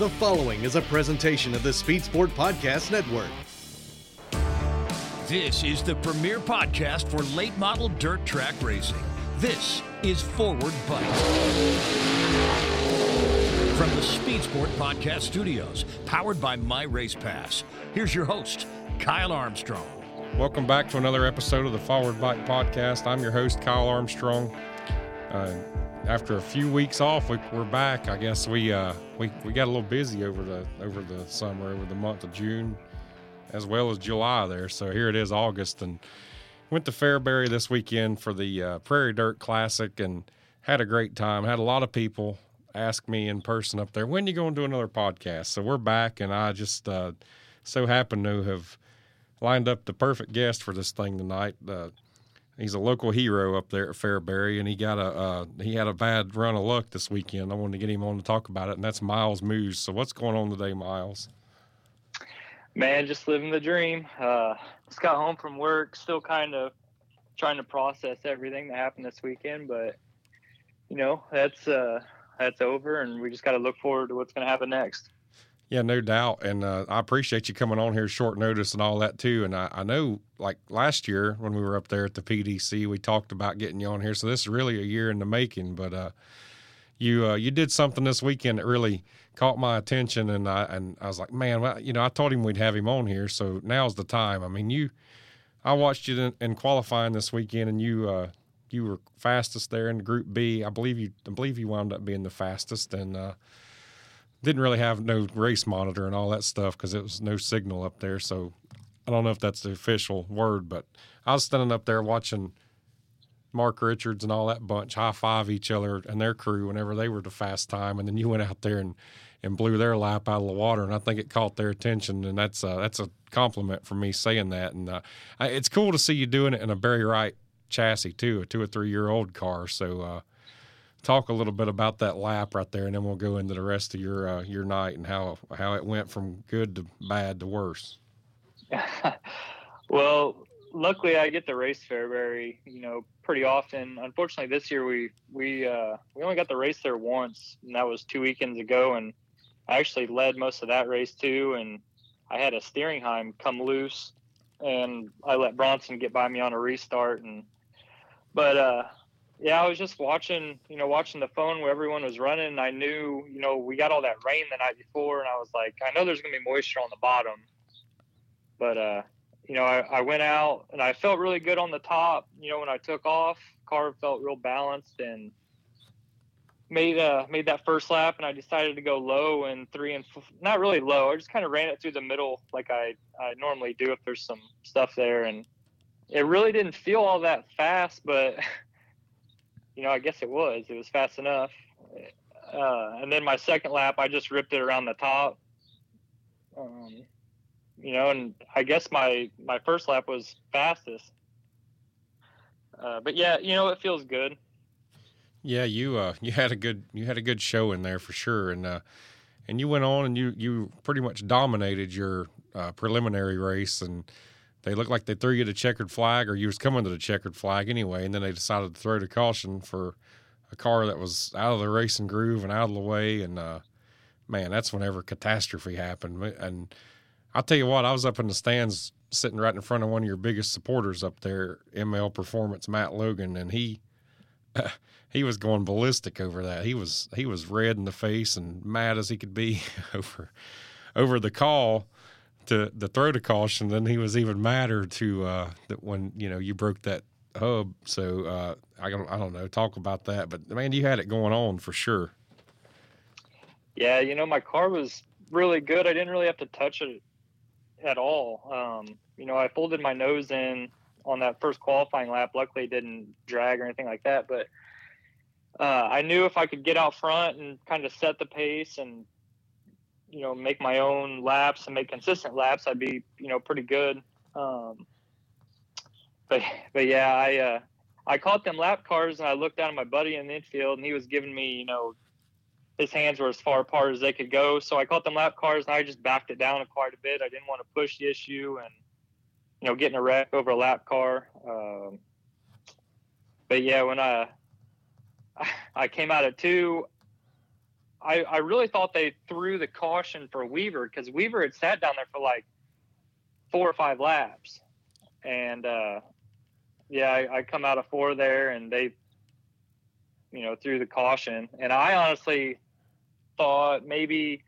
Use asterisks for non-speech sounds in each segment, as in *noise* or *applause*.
The following is a presentation of the Speed Sport Podcast Network. This is the premier podcast for late model dirt track racing. This is Forward Bite. From the Speed Sport Podcast Studios, powered by My Race Pass. Here's your host, Kyle Armstrong. Welcome back to another episode of the Forward Bite Podcast. I'm your host, Kyle Armstrong. Uh, after a few weeks off, we, are back. I guess we uh, we we got a little busy over the over the summer, over the month of June, as well as July there. So here it is, August, and went to Fairbury this weekend for the uh, Prairie Dirt Classic and had a great time. Had a lot of people ask me in person up there, when you going to do another podcast? So we're back, and I just uh, so happen to have lined up the perfect guest for this thing tonight. Uh, he's a local hero up there at Fairbury, and he got a uh, he had a bad run of luck this weekend. I wanted to get him on to talk about it, and that's Myles Moos. So what's going on today, Myles? Man, just living the dream. Uh, just got home from work, still kind of trying to process everything that happened this weekend, but you know that's uh, that's over, and we just got to look forward to what's going to happen next. Yeah, no doubt. And uh, I appreciate you coming on here short notice and all that too. And I, I, know like last year when we were up there at the PDC, we talked about getting you on here. So this is really a year in the making. But uh, you uh, you did something this weekend that really caught my attention, and I and I was like, man, well, you know, I told him we'd have him on here, so now's the time. I mean, you, I watched you in, in qualifying this weekend, and you uh, you were fastest there in Group B. I believe you I believe you wound up being the fastest, and uh, didn't really have no race monitor and all that stuff because it was no signal up there. So I don't know if that's the official word, but I was standing up there watching Mark Richards and all that bunch high five each other and their crew whenever they were the fast time, and then you went out there and and blew their lap out of the water, and I think it caught their attention, and that's uh, that's a compliment for me saying that, and uh, it's cool to see you doing it in a Barry Wright chassis too, a two or three year old car. So uh, talk a little bit about that lap right there, and then we'll go into the rest of your uh, your night and how how it went from good to bad to worse. *laughs* well, luckily I get to race Fairbury, you know, pretty often. Unfortunately, this year we we uh, we only got the race there once, and that was two weekends ago. And I actually led most of that race too, and I had a steering heim come loose, and I let Bronson get by me on a restart, and but uh, yeah, I was just watching, you know, watching the phone where everyone was running. And I knew, you know, we got all that rain the night before, and I was like, I know there's gonna be moisture on the bottom, but uh, you know, I, I went out and I felt really good on the top. You know, when I took off, car felt real balanced and made uh made that first lap, and I decided to go low and three and f- not really low. I just kind of ran it through the middle like I I normally do if there's some stuff there, and it really didn't feel all that fast, but *laughs* you know, I guess it was. It was fast enough. Uh, and then my second lap, I just ripped it around the top. Um, you know, and I guess my my first lap was fastest. Uh, but yeah, you know, it feels good. Yeah, you uh, you had a good you had a good show in there for sure, and uh, and you went on and you you pretty much dominated your uh, preliminary race and they looked like they threw you the checkered flag, or you was coming to the checkered flag anyway, and then they decided to throw the caution for a car that was out of the racing groove and out of the way. And uh, man, that's whenever catastrophe happened. And I'll tell you what, I was up in the stands sitting right in front of one of your biggest supporters up there, ML Performance, Matt Logan, and he. *laughs* He was going ballistic over that. He was he was red in the face and mad as he could be *laughs* over over the call to the throw to caution, then he was even madder to uh, that when you know you broke that hub. So uh, I don't I don't know. Talk about that, but man, you had it going on for sure. Yeah, you know my car was really good. I didn't really have to touch it at all. Um, you know, I folded my nose in on that first qualifying lap. Luckily, didn't drag or anything like that. But uh, I knew if I could get out front and kind of set the pace and you know, make my own laps and make consistent laps, I'd be, you know, pretty good. Um, but, but yeah, I, uh, I caught them lap cars and I looked down at my buddy in the infield and he was giving me, you know, his hands were as far apart as they could go. So I caught them lap cars and I just backed it down quite a bit. I didn't want to push the issue and, you know, getting a wreck over a lap car. Um, but yeah, when I, I came out at two, I, I really thought they threw the caution for Weaver because Weaver had sat down there for like four or five laps. And, uh, yeah, I, I come out of four there and they, you know, threw the caution. And I honestly thought maybe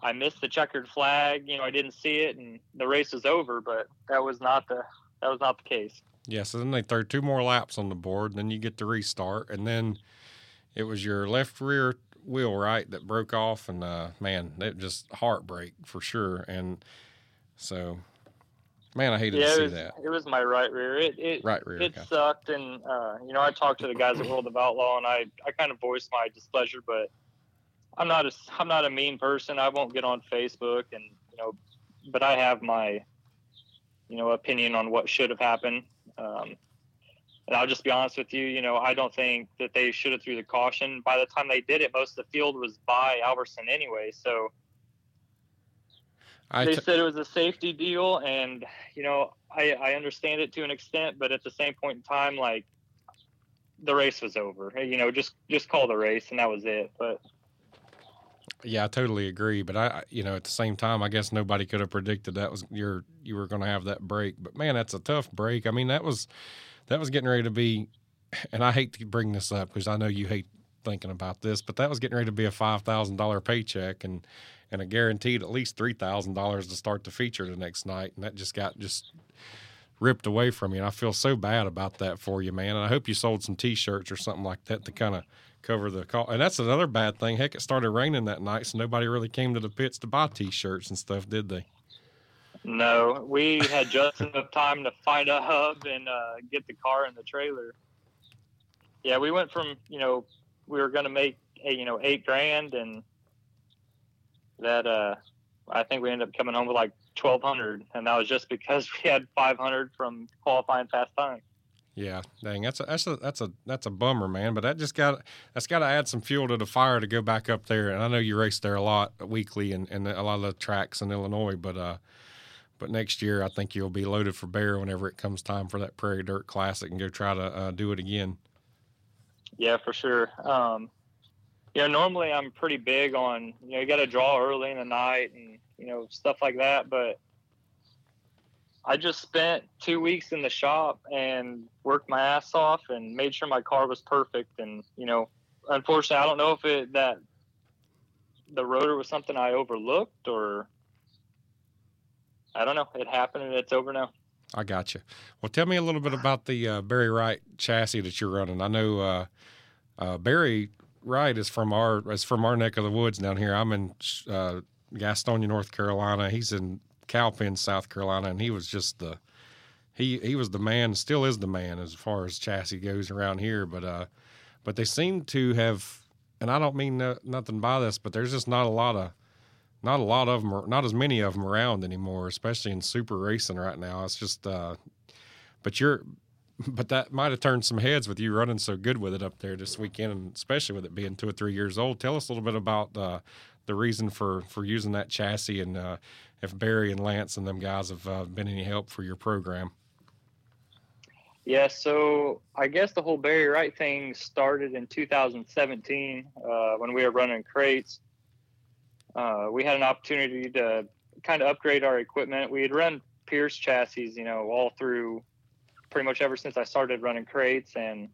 I missed the checkered flag. You know, I didn't see it and the race was over, but that was not the, that was not the case. Yeah. So then they throw two more laps on the board, then you get the restart. And then it was your left rear wheel, right, that broke off. And, uh, man, that just heartbreak for sure. And so Man, I hated yeah, to see was, that. It was my right rear. It it right rear. it okay. sucked, and uh, you know I talked to the guys at World of Outlaw, and I I kind of voiced my displeasure, but I'm not a I'm not a mean person. I won't get on Facebook, and you know, but I have my you know opinion on what should have happened. Um, and I'll just be honest with you. You know, I don't think that they should have threw the caution. By the time they did it, most of the field was by Albertson anyway. So I they said it was a safety deal, and you know, I I understand it to an extent, but at the same point in time, like the race was over. You know, just just call the race, and that was it. But yeah, I totally agree. But I, you know, at the same time, I guess nobody could have predicted that was your you were going to have that break. But man, that's a tough break. I mean, that was that was getting ready to be, and I hate to bring this up because I know you hate thinking about this, but that was getting ready to be a five thousand dollar paycheck and and a guaranteed at least three thousand dollars to start the feature the next night, and that just got just ripped away from you. And I feel so bad about that for you, man. And I hope you sold some T-shirts or something like that to kind of cover the call. And that's another bad thing. Heck, it started raining that night, so nobody really came to the pits to buy T-shirts and stuff, did they? No, we had just enough time to find a hub and uh, get the car in the trailer. Yeah, we went from you know we were going to make you know eight grand and that uh I think we ended up coming home with like twelve hundred, and that was just because we had five hundred from qualifying fast time. Yeah, dang, that's a that's a that's a that's a bummer, man. But that just got that's got to add some fuel to the fire to go back up there. And I know you race there a lot weekly and, and a lot of the tracks in Illinois, but uh, but next year I think you'll be loaded for bear whenever it comes time for that Prairie Dirt Classic and go try to uh, do it again. Yeah, for sure. Um, you know, normally I'm pretty big on you know you got to draw early in the night and you know stuff like that, but I just spent two weeks in the shop and worked my ass off and made sure my car was perfect. And you know, unfortunately, I don't know if it that the rotor was something I overlooked or I don't know. It happened and it's over now. I got you. Well, tell me a little bit about the uh, Barry Wright chassis that you're running. I know uh, uh, Barry Wright is from our is from our neck of the woods down here. I'm in uh, Gastonia, North Carolina. He's in Cowpen, South Carolina, and he was just the he he was the man, still is the man as far as chassis goes around here. But uh, but they seem to have, and I don't mean no, nothing by this, but there's just not a lot of not a lot of them, are, not as many of them around anymore, especially in super racing right now. It's just, uh, but you're, *laughs* but that might have turned some heads with you running so good with it up there this weekend, and especially with it being two or three years old. Tell us a little bit about uh, the reason for for using that chassis, and uh, if Barry and Lance and them guys have uh, been any help for your program. Yeah, so I guess the whole Barry Wright thing started in 2017 uh, when we were running crates uh, we had an opportunity to kind of upgrade our equipment. We had run Pierce chassis, you know, all through pretty much ever since I started running crates. And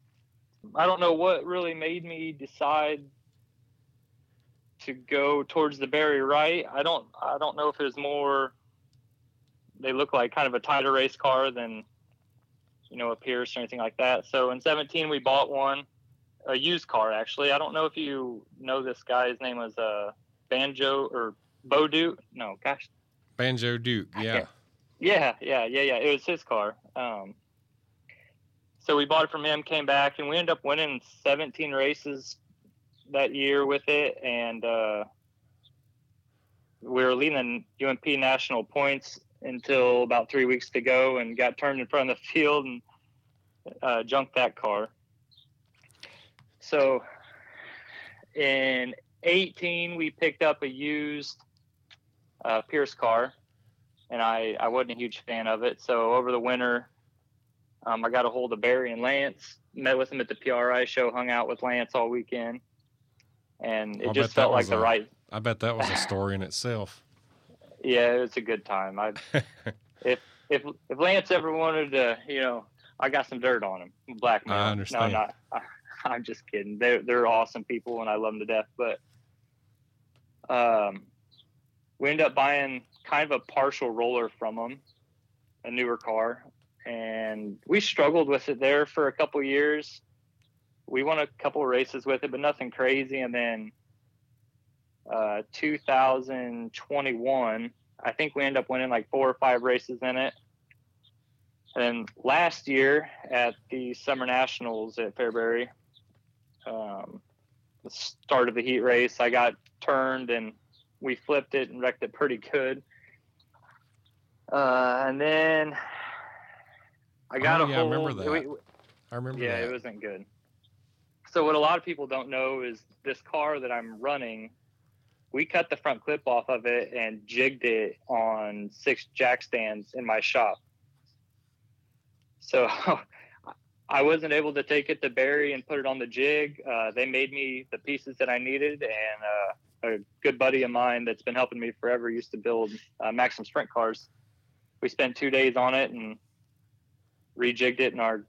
I don't know what really made me decide to go towards the Barry Wright. I don't, I don't know if it was more, they look like kind of a tighter race car than, you know, a Pierce or anything like that. So in 17, we bought one, a used car actually. I don't know if you know this guy. His name was, uh, Banjo or Bo Duke. No, gosh. Banjo Duke. Yeah. Yeah, yeah, yeah, yeah. It was his car. Um, so we bought it from him, came back, and we ended up winning 17 races that year with it. And uh, we were leading UMP national points until about three weeks to go, and got turned in front of the field and uh, junked that car. So in 18, we picked up a used uh, Pierce car, and I, I wasn't a huge fan of it. So over the winter, um, I got a hold of Barry and Lance, met with them at the PRI show, hung out with Lance all weekend, and it I just felt like the a- right. I bet that was a *laughs* story in itself. Yeah, it was a good time. I *laughs* if if if Lance ever wanted to, you know, I got some dirt on him, blackmail. I understand. No, not. I, *laughs* I'm just kidding. They're they're awesome people, and I love them to death. But um, we ended up buying kind of a partial roller from them, a newer car, and we struggled with it there for a couple years. We won a couple races with it, but nothing crazy. And then uh, 2021, I think we ended up winning like four or five races in it. And last year at the Summer Nationals at Fairbury, um, the start of the heat race, I got turned and we flipped it and wrecked it pretty good. Uh, and then I got Oh, a yeah, I remember that. we- I remember yeah, that. it wasn't good. So what a lot of people don't know is this car that I'm running, we cut the front clip off of it and jigged it on six jack stands in my shop. So *laughs* I wasn't able to take it to Barry and put it on the jig. Uh, they made me the pieces that I needed, and uh, a good buddy of mine that's been helping me forever used to build uh, Maxim sprint cars. We spent two days on it and rejigged it in our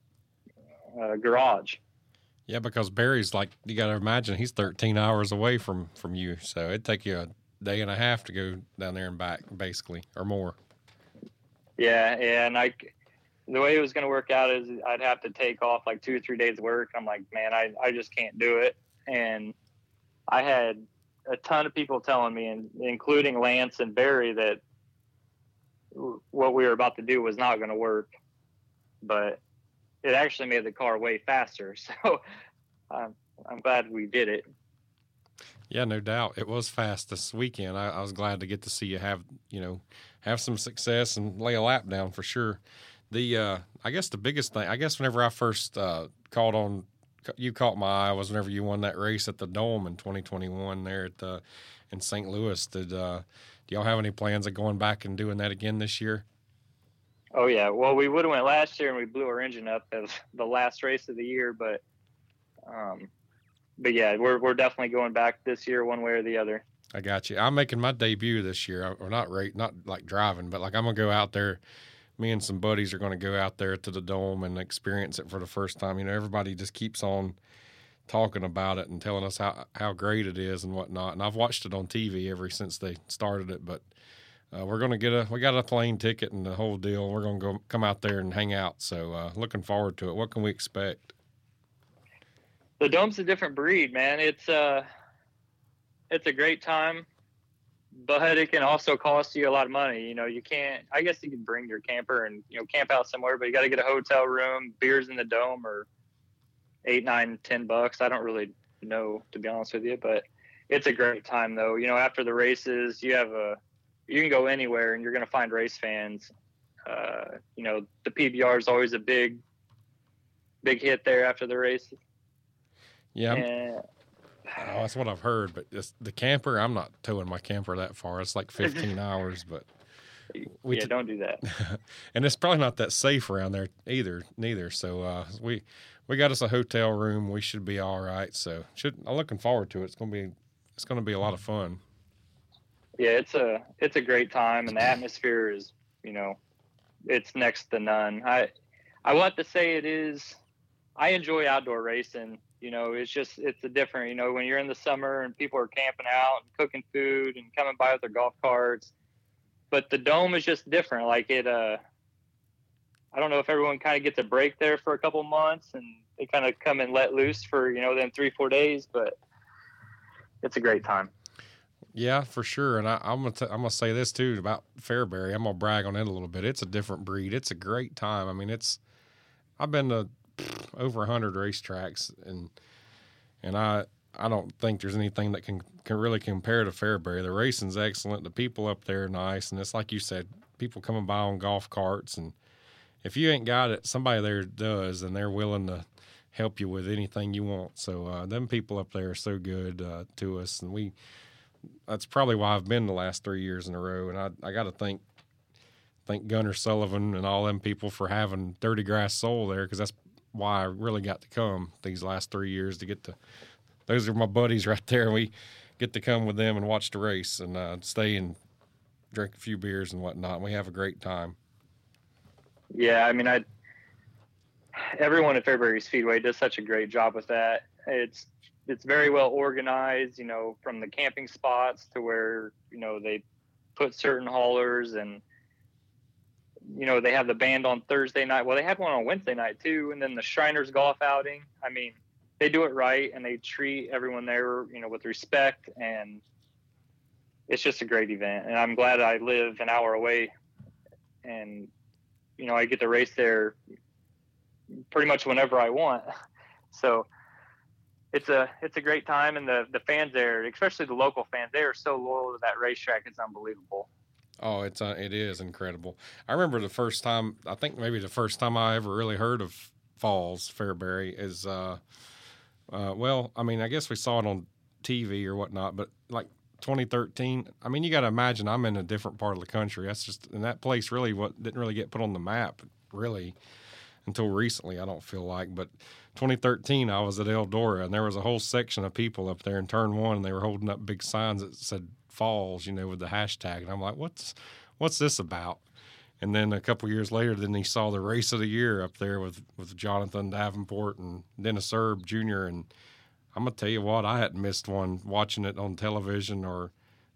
uh, garage. Yeah, because Barry's like you got to imagine he's 13 hours away from from you, so it'd take you a day and a half to go down there and back, basically, or more. Yeah, and I, the way it was going to work out is I'd have to take off like two or three days of work. I'm like, man, I, I just can't do it. And I had a ton of people telling me, and including Lance and Barry, that what we were about to do was not going to work. But it actually made the car way faster. *laughs* So um, I'm glad we did it. Yeah, no doubt. It was fast this weekend. I, I was glad to get to see you have, you know, have some success and lay a lap down for sure. The uh I guess the biggest thing, I guess whenever I first uh called on you caught my eye was whenever you won that race at the Dome in 2021 there at the in St. Louis. Did uh do y'all have any plans of going back and doing that again this year? Oh yeah. Well, we would have went last year and we blew our engine up as *laughs* the last race of the year, but um, but yeah, we're we're definitely going back this year, one way or the other. I got you. I'm making my debut this year, or not rate, not like driving, but like I'm gonna go out there. Me and some buddies are gonna go out there to the dome and experience it for the first time. You know, everybody just keeps on talking about it and telling us how how great it is and whatnot. And I've watched it on TV ever since they started it. But uh, we're gonna get a we got a plane ticket and the whole deal. We're gonna go come out there and hang out. So uh, looking forward to it. What can we expect? The dome's a different breed, man. It's uh it's a great time, but it can also cost you a lot of money. You know, you can't. I guess you can bring your camper and you know camp out somewhere, but you got to get a hotel room. Beers in the dome or eight, nine, ten bucks. I don't really know to be honest with you, but it's a great time though. You know, after the races, you have a you can go anywhere and you're going to find race fans. Uh, you know, the PBR is always a big, big hit there after the race. Yeah, And Oh, that's what I've heard, but the camper, I'm not towing my camper that far. It's like 15 *laughs* hours, but we yeah, t- don't do that. *laughs* and it's probably not that safe around there either. Neither, so uh, we we got us a hotel room. We should be all right. So should I'm looking forward to it. It's gonna be it's gonna be a lot of fun. Yeah, it's a it's a great time, and the atmosphere is you know, it's next to none. I I want to say it is. I enjoy outdoor racing. You know, it's just it's a different. You know, when you're in the summer and people are camping out and cooking food and coming by with their golf carts, but the dome is just different. Like it. uh I don't know if everyone kind of gets a break there for a couple months and they kind of come and let loose for you know then three four days, but it's a great time. Yeah, for sure. And I, I'm gonna t- I'm gonna say this too about Fairbury. I'm gonna brag on it a little bit. It's a different breed. It's a great time. I mean, it's I've been to over a hundred racetracks and and I I don't think there's anything that can can really compare to Fairbury. The racing's excellent. The people up there are nice, and it's like you said, people coming by on golf carts, and if you ain't got it, somebody there does, and they're willing to help you with anything you want. So uh, them people up there are so good uh, to us, and we. That's probably why I've been the last three years in a row, and I I got to thank thank Gunnar Sullivan and all them people for having Dirty Grass Soul there because that's why I really got to come these last three years to get to. Those are my buddies *laughs* right there. We get to come with them and watch the race and uh, stay and drink a few beers and whatnot. We have a great time. Yeah, I mean, I everyone at Fairbury Speedway does such a great job with that. It's it's very well organized, you know, from the camping spots to where you know they put certain haulers and you know they have the band on Thursday night. Well, they had one on Wednesday night too, and then the Shriners golf outing. I mean, they do it right and they treat everyone there, you know, with respect and it's just a great event. And I'm glad I live an hour away and you know I get to race there pretty much whenever I want. *laughs* So it's a it's a great time, and the the fans there, especially the local fans, they are so loyal to that racetrack. It's unbelievable. Oh, it's uh, it is incredible. I remember the first time. I think maybe the first time I ever really heard of Falls Fairbury is. Uh, uh, well, I mean, I guess we saw it on TV or whatnot, but like 2013. I mean, you got to imagine I'm in a different part of the country. That's just and that place really what didn't really get put on the map really until recently. I don't feel like, but 2013 I was at Eldora and there was a whole section of people up there in Turn One and they were holding up big signs that said Falls, you know, with the hashtag, and I'm like, what's what's this about? And then a couple years later, then he saw the race of the year up there with with Jonathan Davenport and Dennis Erb Jr. And I'm gonna tell you what, I hadn't missed one watching it on television or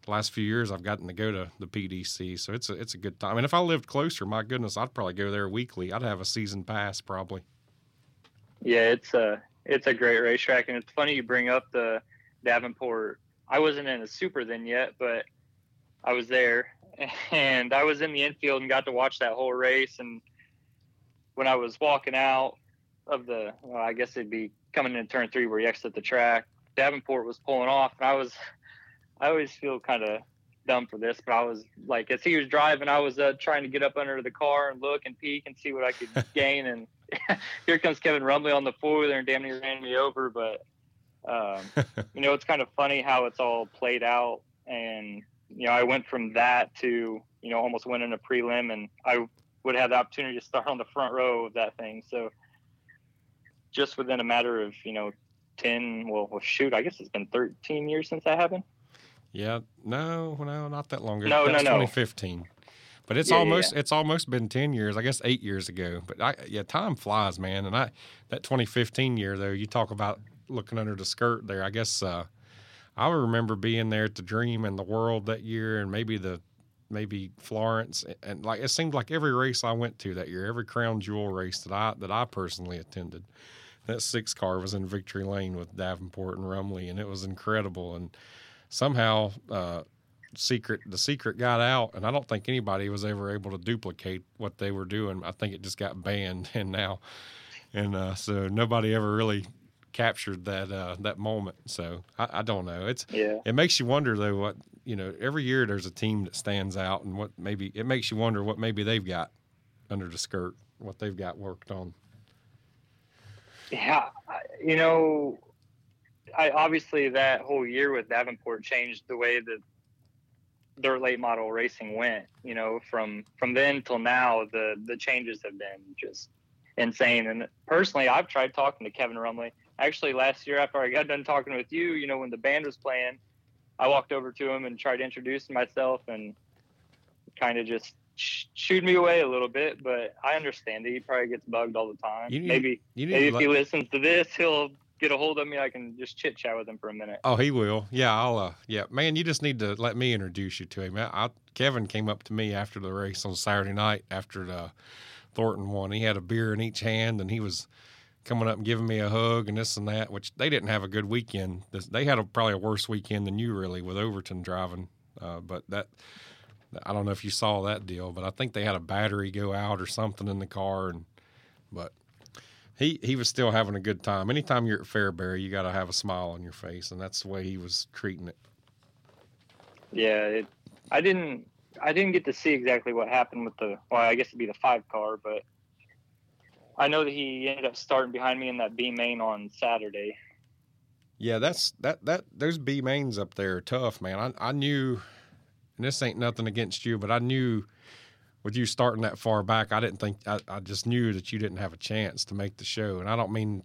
the last few years I've gotten to go to the PDC, so it's a it's a good time. And if I lived closer, my goodness, I'd probably go there weekly. I'd have a season pass probably. Yeah, it's a it's a great racetrack, and it's funny you bring up the Davenport. I wasn't in a super then yet, but I was there, *laughs* and I was in the infield and got to watch that whole race. And when I was walking out of the, well, I guess it'd be coming into turn three where you exit the track, Davenport was pulling off, and I was I always feel kind of dumb for this, but I was like, as he was driving, I was uh, trying to get up under the car and look and peek and see what I could *laughs* gain. And *laughs* here comes Kevin Rumley on the four wheeler and damn near ran me over. But, um, *laughs* you know, it's kind of funny how it's all played out. And, you know, I went from that to, you know, almost winning a prelim and I would have the opportunity to start on the front row of that thing. So just within a matter of, you know, 10, well, well shoot, I guess it's been 13 years since that happened. Yeah, no, no, not that long ago. No, That's no, no. 2015. But it's Yeah, almost yeah. it's almost been 10 years. I guess 8 years ago. But I yeah, time flies, man. And I that 2015 year though, you talk about looking under the skirt there. I guess uh I remember being there at the Dream and the World that year and maybe the maybe Florence and like it seemed like every race I went to that year, every crown jewel race that I that I personally attended. That six car was in victory lane with Davenport and Rumley and it was incredible and somehow uh, secret the secret got out and i don't think anybody was ever able to duplicate what they were doing i think it just got banned *laughs* and now and uh, so nobody ever really captured that uh, that moment so I, I don't know it's Yeah. it makes you wonder though what you know every year there's a team that stands out and what maybe it makes you wonder what maybe they've got under the skirt what they've got worked on Yeah, you know, I obviously that whole year with Davenport changed the way that dirt late model racing went. You know, from from then till now, the the changes have been just insane. And personally, I've tried talking to Kevin Rumley. Actually, last year after I got done talking with you, you know, when the band was playing, I walked over to him and tried to introduce myself and kind of just chewed me away a little bit. But I understand that he probably gets bugged all the time. You Maybe you Maybe if he let- listens to this, he'll get a hold of me. I can just chit chat with him for a minute. Oh, he will. Yeah, I'll. Uh, yeah, man, you just need to let me introduce you to him. I, I, Kevin came up to me after the race on Saturday night after the Thornton won. He had a beer in each hand, and he was coming up and giving me a hug and this and that. Which they didn't have a good weekend. They had a, probably a worse weekend than you really with Overton driving. Uh, but that I don't know if you saw that deal, but I think they had a battery go out or something in the car, and but he he was still having a good time. Anytime you're at Fairbury, you got to have a smile on your face, and that's the way he was treating it. Yeah, it, I didn't I didn't get to see exactly what happened with the well, I guess it'd be the five car, but I know that he ended up starting behind me in that B main on Saturday. Yeah, that's that that those B mains up there are tough, man. I I knew, and this ain't nothing against you, but I knew with you starting that far back, I didn't think I, I just knew that you didn't have a chance to make the show, and I don't mean.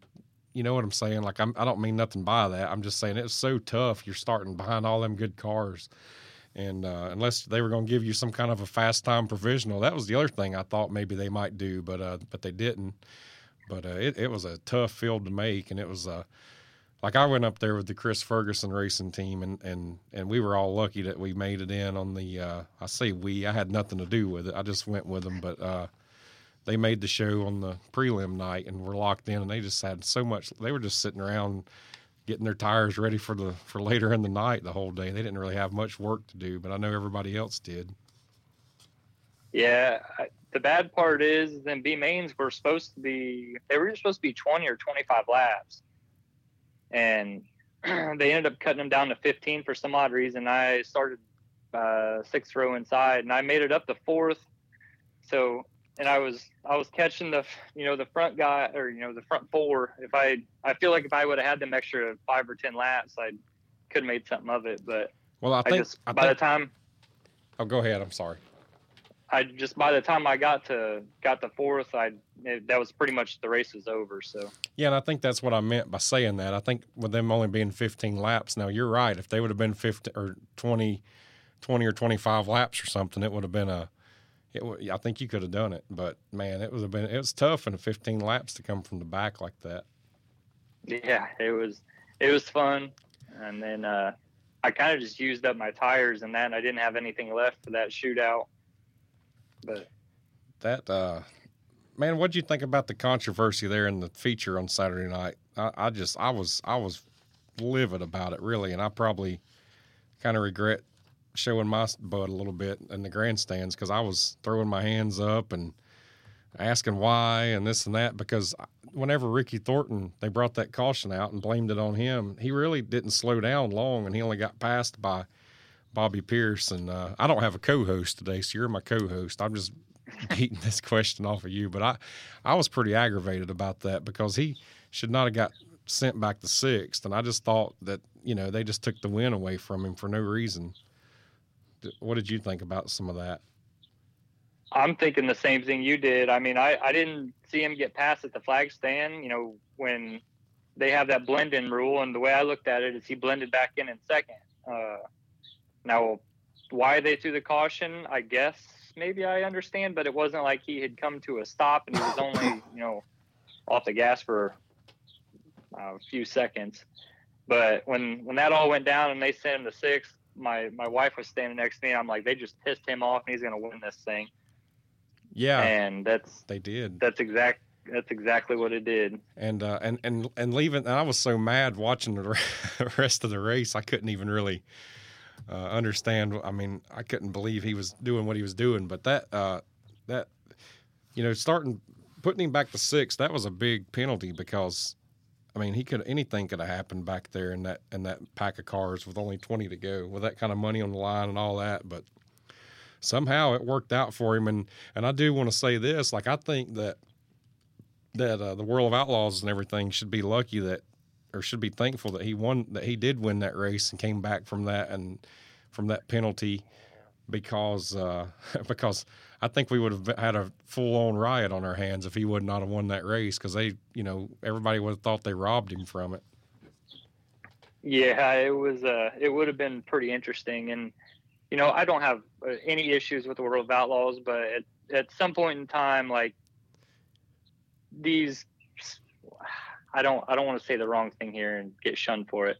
You know what I'm saying? Like I'm, I don't mean nothing by that. I'm just saying it's so tough. You're starting behind all them good cars, and uh, unless they were going to give you some kind of a fast time provisional, that was the other thing I thought maybe they might do, but uh, but they didn't. But uh, it, it was a tough field to make, and it was uh, like I went up there with the Chris Ferguson racing team, and and and we were all lucky that we made it in on the. Uh, I say we, I had nothing to do with it. I just went with them, but uh, they made the show on the prelim night, and we're locked in, and they just had so much. They were just sitting around getting their tires ready for the for later in the night the whole day. They didn't really have much work to do, but I know everybody else did. Yeah, the bad part is then B mains were supposed to be they were supposed to be 20 or 25 laps and *clears throat* they ended up cutting them down to 15 for some odd reason. I started uh, sixth row inside, and I made it up the fourth. So, and I was I was catching the you know the front guy or you know the front four. If I I feel like if I would have had them extra five or ten laps, I could have made something of it. But well, I think just, I by think, the time oh, go ahead. I'm sorry. I just by the time I got to got the fourth, I it, that was pretty much the race was over. So Yeah, and I think that's what I meant by saying that. I think with them only being 15 laps, now you're right. If they would have been 50 or 20, 20 or 25 laps or something, it would have been a. It I think you could have done it, but man, it have been. It was tough in 15 laps to come from the back like that. yeah, it was it was fun, and then uh, I kind of just used up my tires and that, and I didn't have anything left for that shootout. But That uh, man, what do you think about the controversy there in the feature on Saturday night? I, I just, I was, I was livid about it really, and I probably kind of regret showing my butt a little bit in the grandstands because I was throwing my hands up and asking why and this and that because whenever Ricky Thornton they brought that caution out and blamed it on him, he really didn't slow down long and he only got passed by Bobby Pierce. And uh, I don't have a co-host today, so you're my co-host. I'm just *laughs* beating this question off of you, but I I was pretty aggravated about that because he should not have got sent back to sixth, and I just thought that you know they just took the win away from him for no reason. What did you think about some of that? I'm thinking the same thing you did. I mean, I, I didn't see him get past at the flag stand, you know, when they have that blend in rule. And the way I looked at it is he blended back in in second. Uh, now, why they threw the caution, I guess maybe I understand, but it wasn't like he had come to a stop and he was only, *laughs* you know, off the gas for uh, a few seconds. But when when that all went down and they sent him to sixth, my my wife was standing next to me. And I'm like, they just pissed him off and he's going to win this thing. Yeah, and that's they did. That's exact. That's exactly what it did. And uh, and and and leaving, and I was so mad watching the *laughs* rest of the race. I couldn't even really uh, understand. I mean, I couldn't believe he was doing what he was doing. But that uh, that you know, starting putting him back to six, that was a big penalty because I mean, he could anything could have happened back there in that in that pack of cars with only twenty to go, with that kind of money on the line and all that. But somehow it worked out for him. And and I do want to say this, like I think that that uh, the World of Outlaws and everything should be lucky that or should be thankful that he won that he did win that race and came back from that and from that penalty because uh, *laughs* because I think we would have had a full on riot on our hands if he would not have won that race because they you know everybody would have thought they robbed him from it. Yeah, it was. Uh, it would have been pretty interesting, and you know I don't have uh, any issues with the World of Outlaws, but at, at some point in time, like these I don't I don't want to say the wrong thing here and get shunned for it,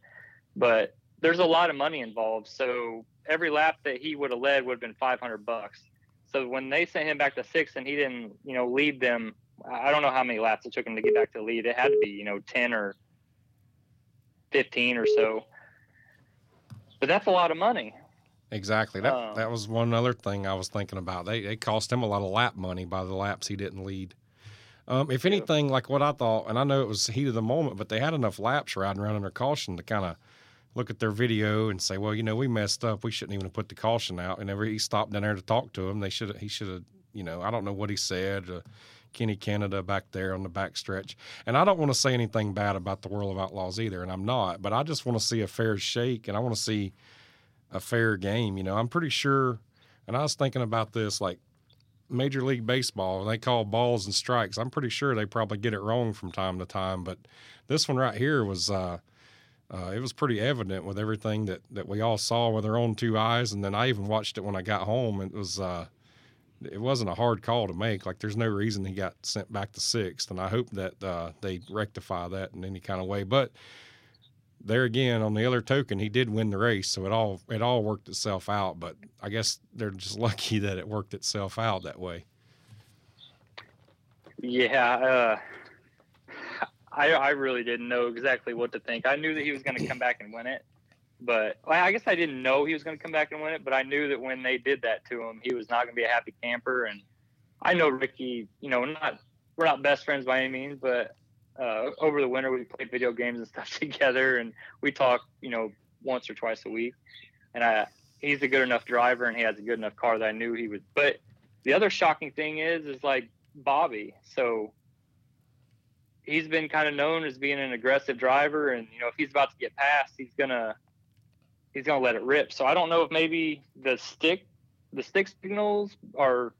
but there's a lot of money involved. So every lap that he would have led would have been 500 bucks. So when they sent him back to six and he didn't, you know, lead them, I don't know how many laps it took him to get back to the lead. It had to be, you know, 10 or 15 or so. But that's a lot of money. Exactly. That Um, that was one other thing I was thinking about. They they cost him a lot of lap money by the laps he didn't lead. Um, if anything, like what I thought, and I know it was heat of the moment, but they had enough laps riding around under caution to kind of look at their video and say, well, you know, we messed up. We shouldn't even have put the caution out. And every, he stopped down there to talk to him, they should he should have, you know, I don't know what he said. Uh, Kenny Canada back there on the back stretch. And I don't want to say anything bad about the World of Outlaws either, and I'm not, but I just want to see a fair shake and I want to see a fair game. You know, I'm pretty sure, and I was thinking about this like Major League Baseball, and they call balls and strikes. I'm pretty sure they probably get it wrong from time to time, but this one right here was. Uh, uh, it was pretty evident with everything that, that we all saw with our own two eyes, and then I even watched it when I got home. It was uh, it wasn't a hard call to make. Like there's no reason he got sent back to sixth, and I hope that uh, they rectify that in any kind of way. But there again, on the other token, he did win the race, so it all it all worked itself out. But I guess they're just *laughs* lucky that it worked itself out that way. Yeah, uh, I I really didn't know exactly what to think. I knew that he was going to come back and win it, but well, I guess I didn't know he was going to come back and win it. But I knew that when they did that to him, he was not going to be a happy camper. And I know Ricky. You know, not we're not best friends by any means, but uh, over the winter we played video games and *laughs* stuff together, and we talk, you know, once or twice a week. And I, he's a good enough driver, and he has a good enough car that I knew he would. But the other shocking thing is, is like Bobby. So he's been kind of known as being an aggressive driver, and you know, if he's about to get past, he's gonna he's gonna let it rip. So I don't know if maybe the stick the stick signals are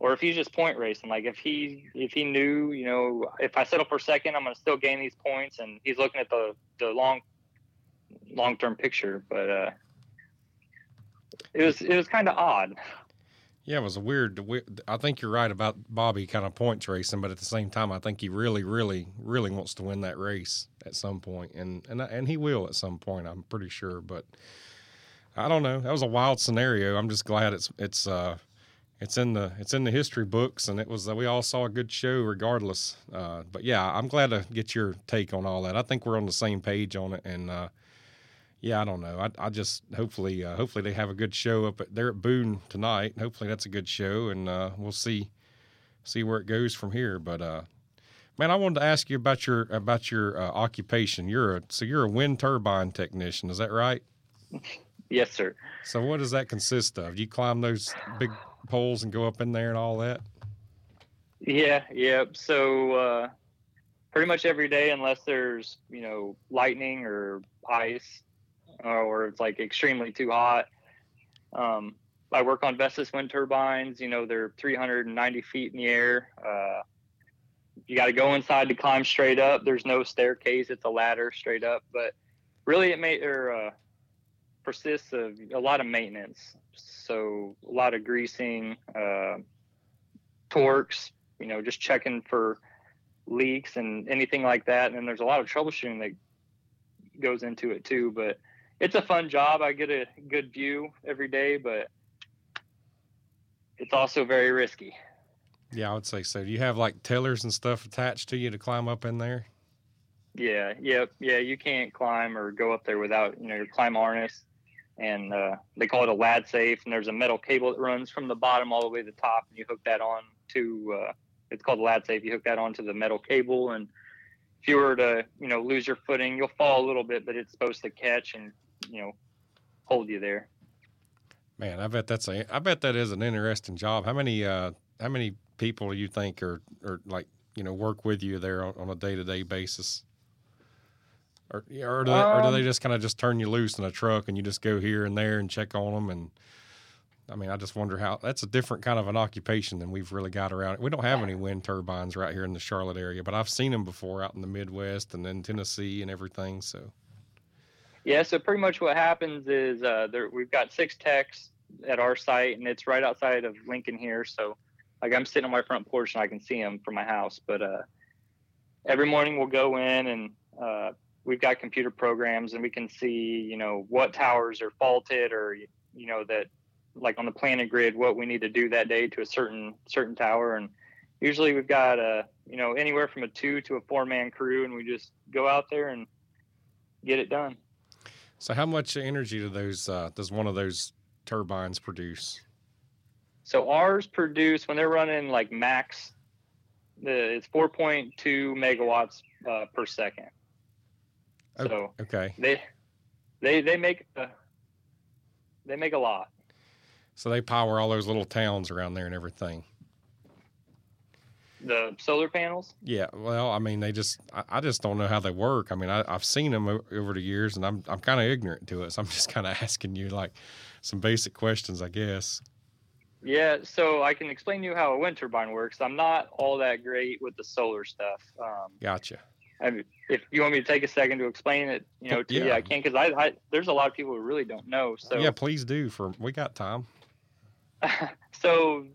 or if he's just point racing. Like if he if he knew, you know, if I settle for second, I'm going to still gain these points, and he's looking at the the long long term picture. But uh, it was it was kind of odd. Yeah, it was a weird. I think you're right about Bobby kind of points racing, but at the same time, I think he really, really, really wants to win that race at some point, and and and he will at some point. I'm pretty sure, but I don't know. That was a wild scenario. I'm just glad it's it's uh, it's in the it's in the history books, and it was we all saw a good show regardless. Uh, but yeah, I'm glad to get your take on all that. I think we're on the same page on it, and uh, yeah, I don't know. I, I just hopefully uh, hopefully they have a good show up at, there at Boone tonight. Hopefully that's a good show, and uh, we'll see see where it goes from here. But uh, man, I wanted to ask you about your about your occupation. You're a so you're a wind turbine technician, is that right? Yes, sir. So what does that consist of? You climb those big poles and go up in there and all that? Yeah, yeah. So uh, pretty much every day, unless there's you know lightning or ice, or it's like extremely too hot. Um, I work on Vestas wind turbines. You know, they're 390 feet in the air. Uh, you got to go inside to climb straight up. There's no staircase; it's a ladder straight up. But really, it may or uh, persists of a lot of maintenance. So a lot of greasing, uh, torques, you know, just checking for leaks and anything like that. And there's a lot of troubleshooting that goes into it too. But it's a fun job. I get a good view every day, but it's also very risky. Yeah, I would say so. Do you have like tillers and stuff attached to you to climb up in there? Yeah, yep, yeah. You can't climb or go up there without you know your climb harness and uh, they call it a Lad-Saf. And there's a metal cable that runs from the bottom all the way to the top, and you hook that on to. Uh, it's called a Lad-Saf. You hook that onto the metal cable, and if you were to, you know, lose your footing, you'll fall a little bit, but it's supposed to catch and, you know, hold you there. Man, I bet that's a. I bet that is an interesting job. How many? Uh, how many people do you think are, are like you know work with you there on, on a day to day basis? Or, or, do they, um, or do they um, just kind of just turn you loose in a truck and you just go here and there and check on them? And I mean, I just wonder how that's a different kind of an occupation than we've really got around. We don't have any wind turbines right here in the Charlotte area, but I've seen them before out in the Midwest and in Tennessee and everything. So, yeah. So pretty much what happens is uh, there, we've got six techs at our site, and it's right outside of Lincoln here. So, like I'm sitting on my front porch and I can see them from my house. But uh, every morning we'll go in and uh, we've got computer programs and we can see you know what towers are faulted or you know that like on the planet grid what we need to do that day to a certain certain tower and usually we've got a you know anywhere from a two to a four man crew and we just go out there and get it done so how much energy do those uh, does one of those turbines produce so ours produce when they're running like max it's 4.2 megawatts uh, per second. So okay, they they they make a, they make a lot. so they power all those little towns around there and everything. The solar panels. Yeah, well, I mean, they just, I, I just don't know how they work. I mean, I, I've seen them over the years, and I'm, I'm kind of ignorant to it. So I'm *laughs* just kind of asking you like some basic questions, I guess. Yeah, so I can explain to you how a wind turbine works. I'm not all that great with the solar stuff. Um, Gotcha. I mean, if you want me to take a second to explain it, you know, to you, Yeah. I can because I, I there's a lot of people who really don't know. So yeah, please do. For we got time. *laughs* so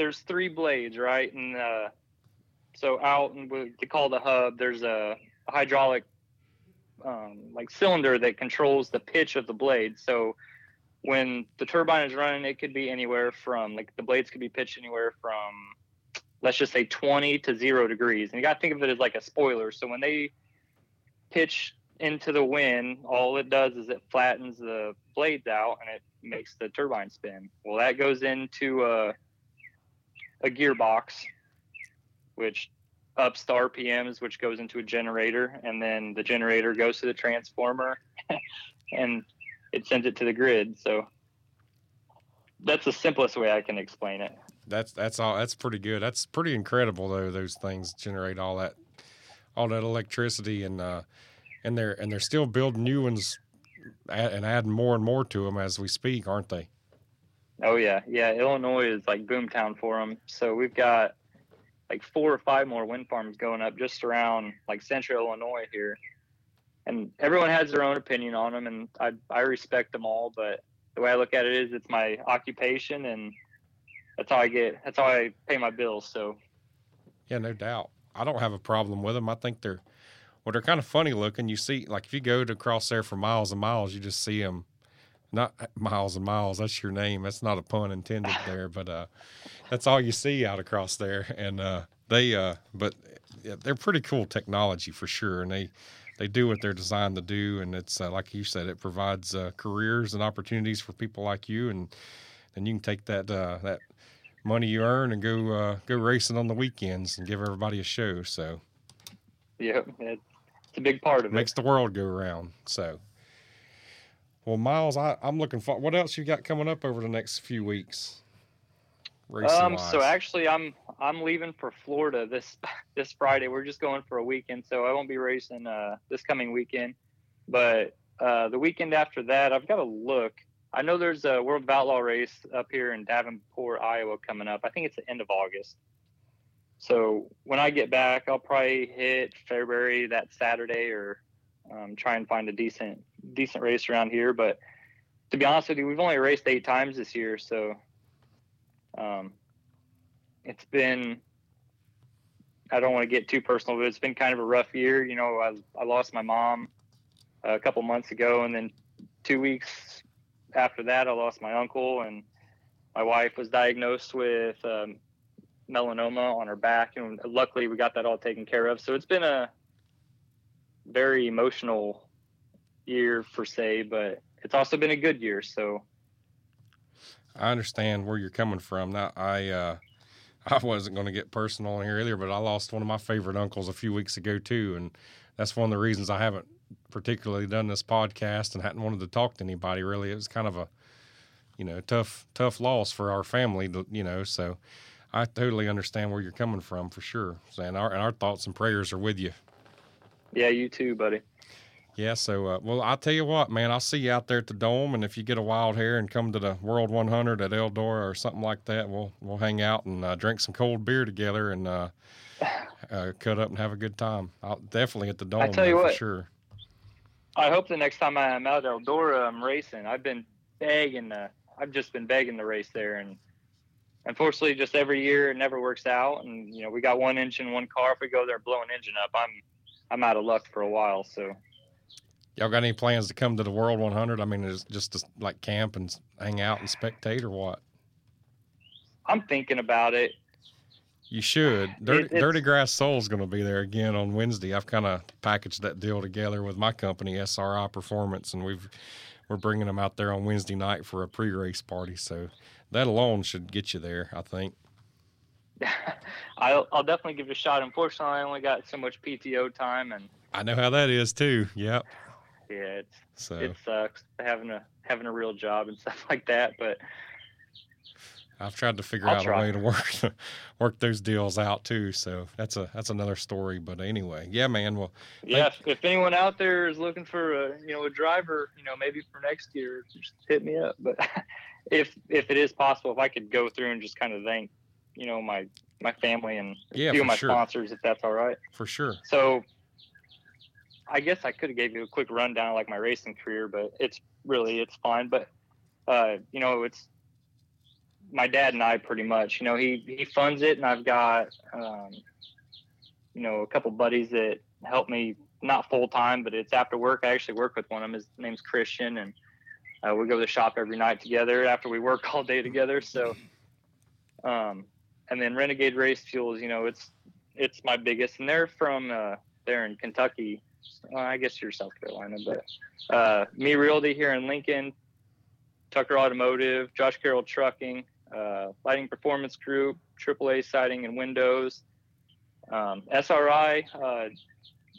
there's three blades, right? And uh, so out and what call the hub, there's a hydraulic um, like cylinder that controls the pitch of the blade. So when the turbine is running, it could be anywhere from like the blades could be pitched anywhere from let's just say 20 to zero degrees. And you got to think of it as like a spoiler. So when they pitch into the wind, all it does is it flattens the blades out and it makes the turbine spin. Well, that goes into a, a gearbox, which ups the RPMs, which goes into a generator, and then the generator goes to the transformer, *laughs* and it sends it to the grid. So that's the simplest way I can explain it. That's that's all. That's pretty good. That's pretty incredible though. Those things generate all that, all that electricity, and uh, and they're and they're still building new ones, and adding more and more to them as we speak, aren't they? Oh yeah, yeah. Illinois is like boomtown for them. So we've got like four or five more wind farms going up just around like central Illinois here, and everyone has their own opinion on them, and I I respect them all. But the way I look at it is, it's my occupation, and that's how I get. That's how I pay my bills. So Yeah, no doubt. I don't have a problem with them. I think they're well, they're kind of funny looking. You see, like if you go to cross there for miles and miles, you just see them. Not miles and miles. That's your name. That's not a pun intended there, but uh, that's all you see out across there. And uh, they, uh, but yeah, they're pretty cool technology for sure. And they, they do what they're designed to do. And it's uh, like you said, it provides uh, careers and opportunities for people like you. And and you can take that uh, that money you earn and go uh, go racing on the weekends and give everybody a show. So yeah, it's a big part of it. makes the world go around. So, well, Myles, I, I'm looking for what else you got coming up over the next few weeks. Um, so actually, I'm I'm leaving for Florida this *laughs* this Friday. We're just going for a weekend, so I won't be racing uh, this coming weekend. But uh, the weekend after that, I've got to look. I know there's a World of Outlaw race up here in Davenport, Iowa, coming up. I think it's the end of August. So when I get back, I'll probably hit Fairbury that Saturday, or um, try and find a decent decent race around here. But to be honest with you, we've only raced eight times this year, so um, it's been I don't want to get too personal, but it's been kind of a rough year. You know, I, I lost my mom a couple months ago, and then two weeks after that, I lost my uncle, and my wife was diagnosed with um, melanoma on her back, and luckily we got that all taken care of. So it's been a very emotional year for say, but it's also been a good year. So I understand where you're coming from. Now, I uh, I wasn't going to get personal here either, but I lost one of my favorite uncles a few weeks ago too, and that's one of the reasons I haven't particularly done this podcast and hadn't wanted to talk to anybody really. It was kind of a you know tough tough loss for our family, you know. So I totally understand where you're coming from for sure. And our and our thoughts and prayers are with you. Yeah, you too, buddy. Yeah, so uh, well, I'll tell you what, man. I'll see you out there at the dome, and if you get a wild hair and come to the World 100 at Eldora or something like that, we'll we'll hang out and uh, drink some cold beer together and uh, *sighs* uh, cut up and have a good time. I'll definitely at the dome tell you though, for sure. I hope the next time I'm out at Eldora, I'm racing. I've been begging to, I've just been begging the race there, and unfortunately, just every year it never works out. And you know, we got one engine, one car. If we go there and blow an engine up, I'm I'm out of luck for a while. So Y'all got any plans to come to the World 100? I mean, is just to, like camp and hang out and spectate, or what? I'm thinking about it. You should. Dirty, it's- Dirty Grass Soul's going to be there again on Wednesday. I've kind of packaged that deal together with my company, SRI Performance, and we've we're bringing them out there on Wednesday night for a pre-race party. So that alone should get you there, I think. *laughs* I'll, I'll definitely give it a shot. Unfortunately, I only got so much PTO time, and I know how that is too. Yep. yeah, it's So it sucks having a having a real job and *laughs* stuff like that. But I've tried to figure I'll out try. a way to work *laughs* work those deals out too. So that's a that's another story. But anyway, yeah, man. Well, yeah, if, if anyone out there is looking for a you know a driver, you know maybe for next year, just hit me up. But if if it is possible, if I could go through and just kind of thank you know my my family and Yeah, a few of my sure. sponsors, if that's all right. for sure. So I guess I could have gave you a quick rundown of like my racing career, but it's really it's fine. But uh, you know, it's my dad and I pretty much. You know, he he funds it, and I've got um, you know a couple buddies that help me not full time, but it's after work. I actually work with one of them. His name's Christian, and uh, we go to the shop every night together after we work *laughs* all day together. So, um, and then Renegade Race Fuels, you know, it's it's my biggest, and they're from uh, they're in Kentucky. Well, I guess you're South Carolina, but uh, me Realty here in Lincoln, Tucker Automotive, Josh Carroll Trucking, uh, Lighting Performance Group, AAA Siding and Windows, um, SRI. Uh,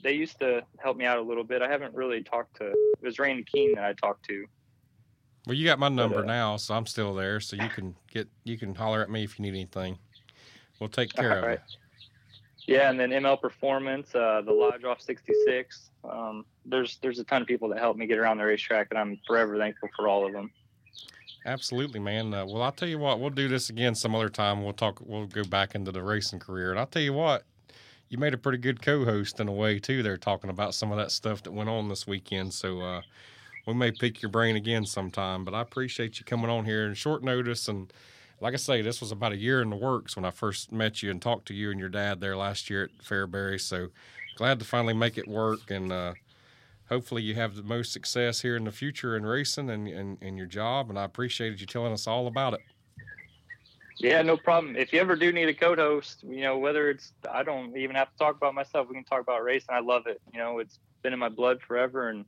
they used to help me out a little bit. I haven't really talked to. It was Randy Keene that I talked to. Well, you got my number uh, now, so I'm still there. So you can get you can holler at me if you need anything. We'll take care of Alright. it. Yeah, and then ML Performance, uh, the Lodge off 66. Um, there's there's a ton of people that help me get around the racetrack, and I'm forever thankful for all of them. Absolutely, man. Uh, well, I'll tell you what, we'll do this again some other time. We'll talk. We'll go back into the racing career, and I'll tell you what, you made a pretty good co-host in a way too. They're talking about some of that stuff that went on this weekend, so uh, we may pick your brain again sometime. But I appreciate you coming on here in short notice, and like I say, this was about a year in the works when I first met you and talked to you and your dad there last year at Fairbury. So glad to finally make it work, and uh, hopefully you have the most success here in the future in racing and, and, and your job. And I appreciated you telling us all about it. Yeah, no problem. If you ever do need a co-host, you know whether it's I don't even have to talk about myself. We can talk about racing. I love it. You know, it's been in my blood forever, and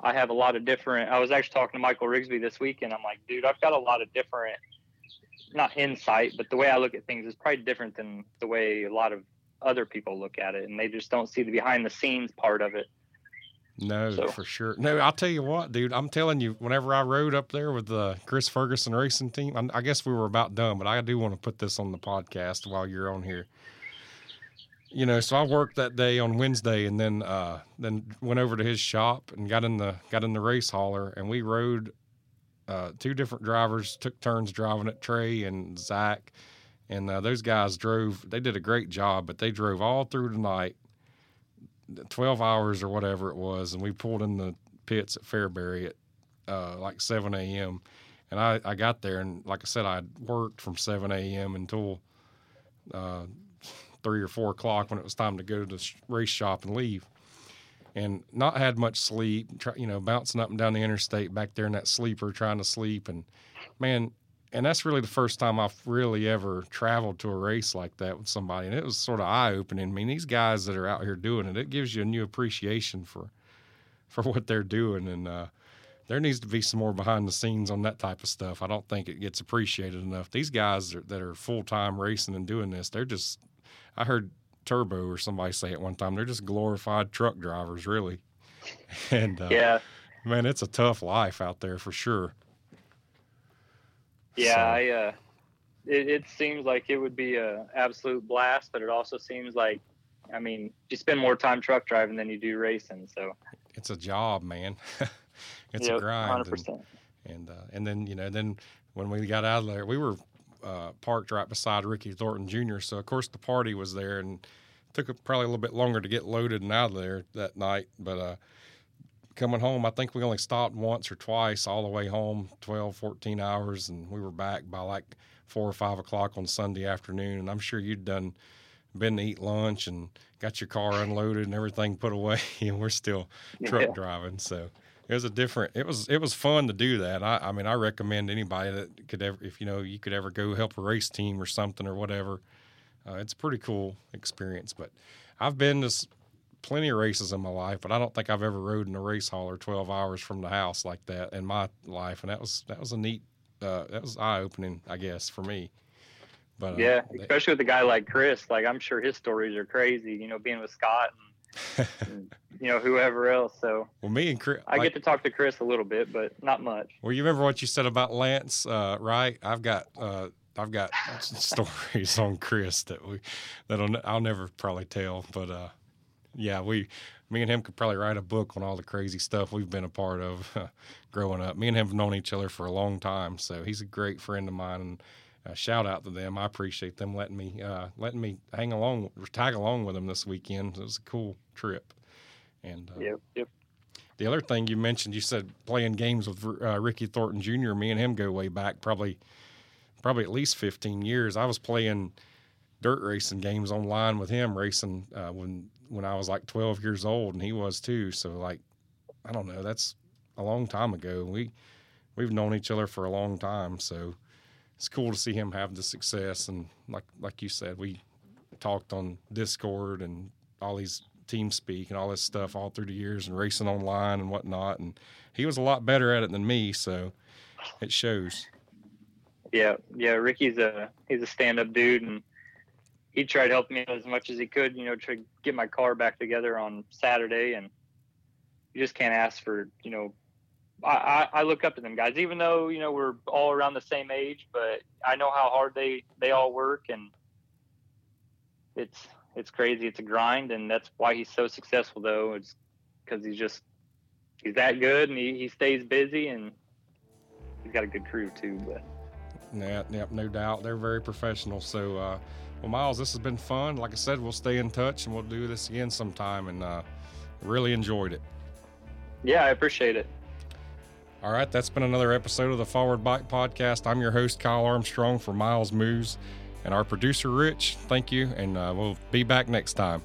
I have a lot of different. I was actually talking to Michael Rigsby this weekend. I'm like, dude, I've got a lot of different, not insight, but the way I look at things is probably different than the way a lot of other people look at it, and they just don't see the behind the scenes part of it. No, So- for sure. No, I'll tell you what, dude. I'm telling you, whenever I rode up there with the Chris Ferguson racing team, I, I guess we were about done, but I do want to put this on the podcast while you're on here. You know, so I worked that day on Wednesday, and then uh, then went over to his shop and got in the got in the race hauler, and we rode. Uh, two different drivers took turns driving it, Trey and Zach, and uh, those guys drove. They did a great job, but they drove all through the night 12 hours or whatever it was, and we pulled in the pits at Fairbury at uh, like 7 a.m. And I, I got there, and like I said, I worked from 7 a.m. until uh, 3 or 4 o'clock when it was time to go to the race shop and leave. And not had much sleep, try, you know, bouncing up and down the interstate back there in that sleeper, trying to sleep. And man, and that's really the first time I've really ever traveled to a race like that with somebody, and it was sort of eye opening. I mean, these guys that are out here doing it, it gives you a new appreciation for for what they're doing, and uh, there needs to be some more behind the scenes on that type of stuff. I don't think it gets appreciated enough. These guys are, that are full time racing and doing this, they're just. I heard Turbo or somebody say it one time. They're just glorified truck drivers, really. *laughs* And uh, Yeah, man, it's a tough life out there for sure. yeah. So- I uh, it, it seems like it would be a absolute blast, but it also seems like, I mean, you spend more time truck driving than you do racing. So it's a job, man. *laughs* it's a grind. hundred and- percent. and uh, and then you know then when we got out of there, we were uh, parked right beside Ricky Thornton Jr. So of course the party was there, and took a- probably a little bit longer to get loaded and out of there that night. But uh, coming home, I think we only stopped once or twice all the way home, 12, 14 hours, and we were back by like four or five o'clock on Sunday afternoon. And I'm sure you'd done been to eat lunch and got your car unloaded and everything put away, *laughs* and we're still truck driving. So it was a different. It was it was fun to do that. I, I mean, I recommend anybody that could ever, if you know, you could ever go help a race team or something or whatever. Uh, it's a pretty cool experience. But I've been to plenty of races in my life, but I don't think I've ever rode in a race hauler twelve hours from the house like that in my life, and that was that was a neat. Uh, that was eye opening, I guess, for me. But uh, yeah, they- especially with a guy like Chris. Like I'm sure his stories are crazy. You know, being with Scott and *laughs* you know whoever else. So well, me and Chris, I like- get to talk to Chris a little bit, but not much. Well, you remember what you said about Lance, uh, right? I've got uh, I've got *laughs* stories on Chris that we that'll I'll never probably tell, but uh, yeah, we me and him could probably write a book on all the crazy stuff we've been a part of *laughs* growing up. Me and him have known each other for a long time, so he's a great friend of mine. And uh, shout out to them. I appreciate them letting me uh, letting me hang along, tag along with them this weekend. It was a cool trip. And uh, Yep, yep. the other thing you mentioned, you said playing games with uh, Ricky Thornton Jr. Me and him go way back, probably, probably at least fifteen years. I was playing dirt racing games online with him, racing uh, when when I was like twelve years old, and he was too. So like, I don't know, that's a long time ago. We we've known each other for a long time, so it's cool to see him have the success. And like like you said, we talked on Discord and all these team speak and all this stuff all through the years and racing online and whatnot. And he was a lot better at it than me, so it shows. Yeah, yeah. Ricky's a he's a stand up dude, and he tried helping me as much as he could. You know, to get my car back together on Saturday, and you just can't ask for you know. I, I, look up to them guys, even though you know we're all around the same age, but I know how hard they they all work, and it's it's crazy. It's a grind, and that's why he's so successful. Though it's because he's just he's that good, and he, he stays busy, and he's got a good crew too. But Yeah, yep, no doubt. They're very professional. So, uh, well, Myles, this has been fun. Like I said, we'll stay in touch and we'll do this again sometime. And uh, really enjoyed it. yeah, I appreciate it. All right, that's been another episode of the Forward Bite Podcast. I'm your host, Kyle Armstrong for Myles Moos, and our producer, Rich. Thank you, and uh, we'll be back next time.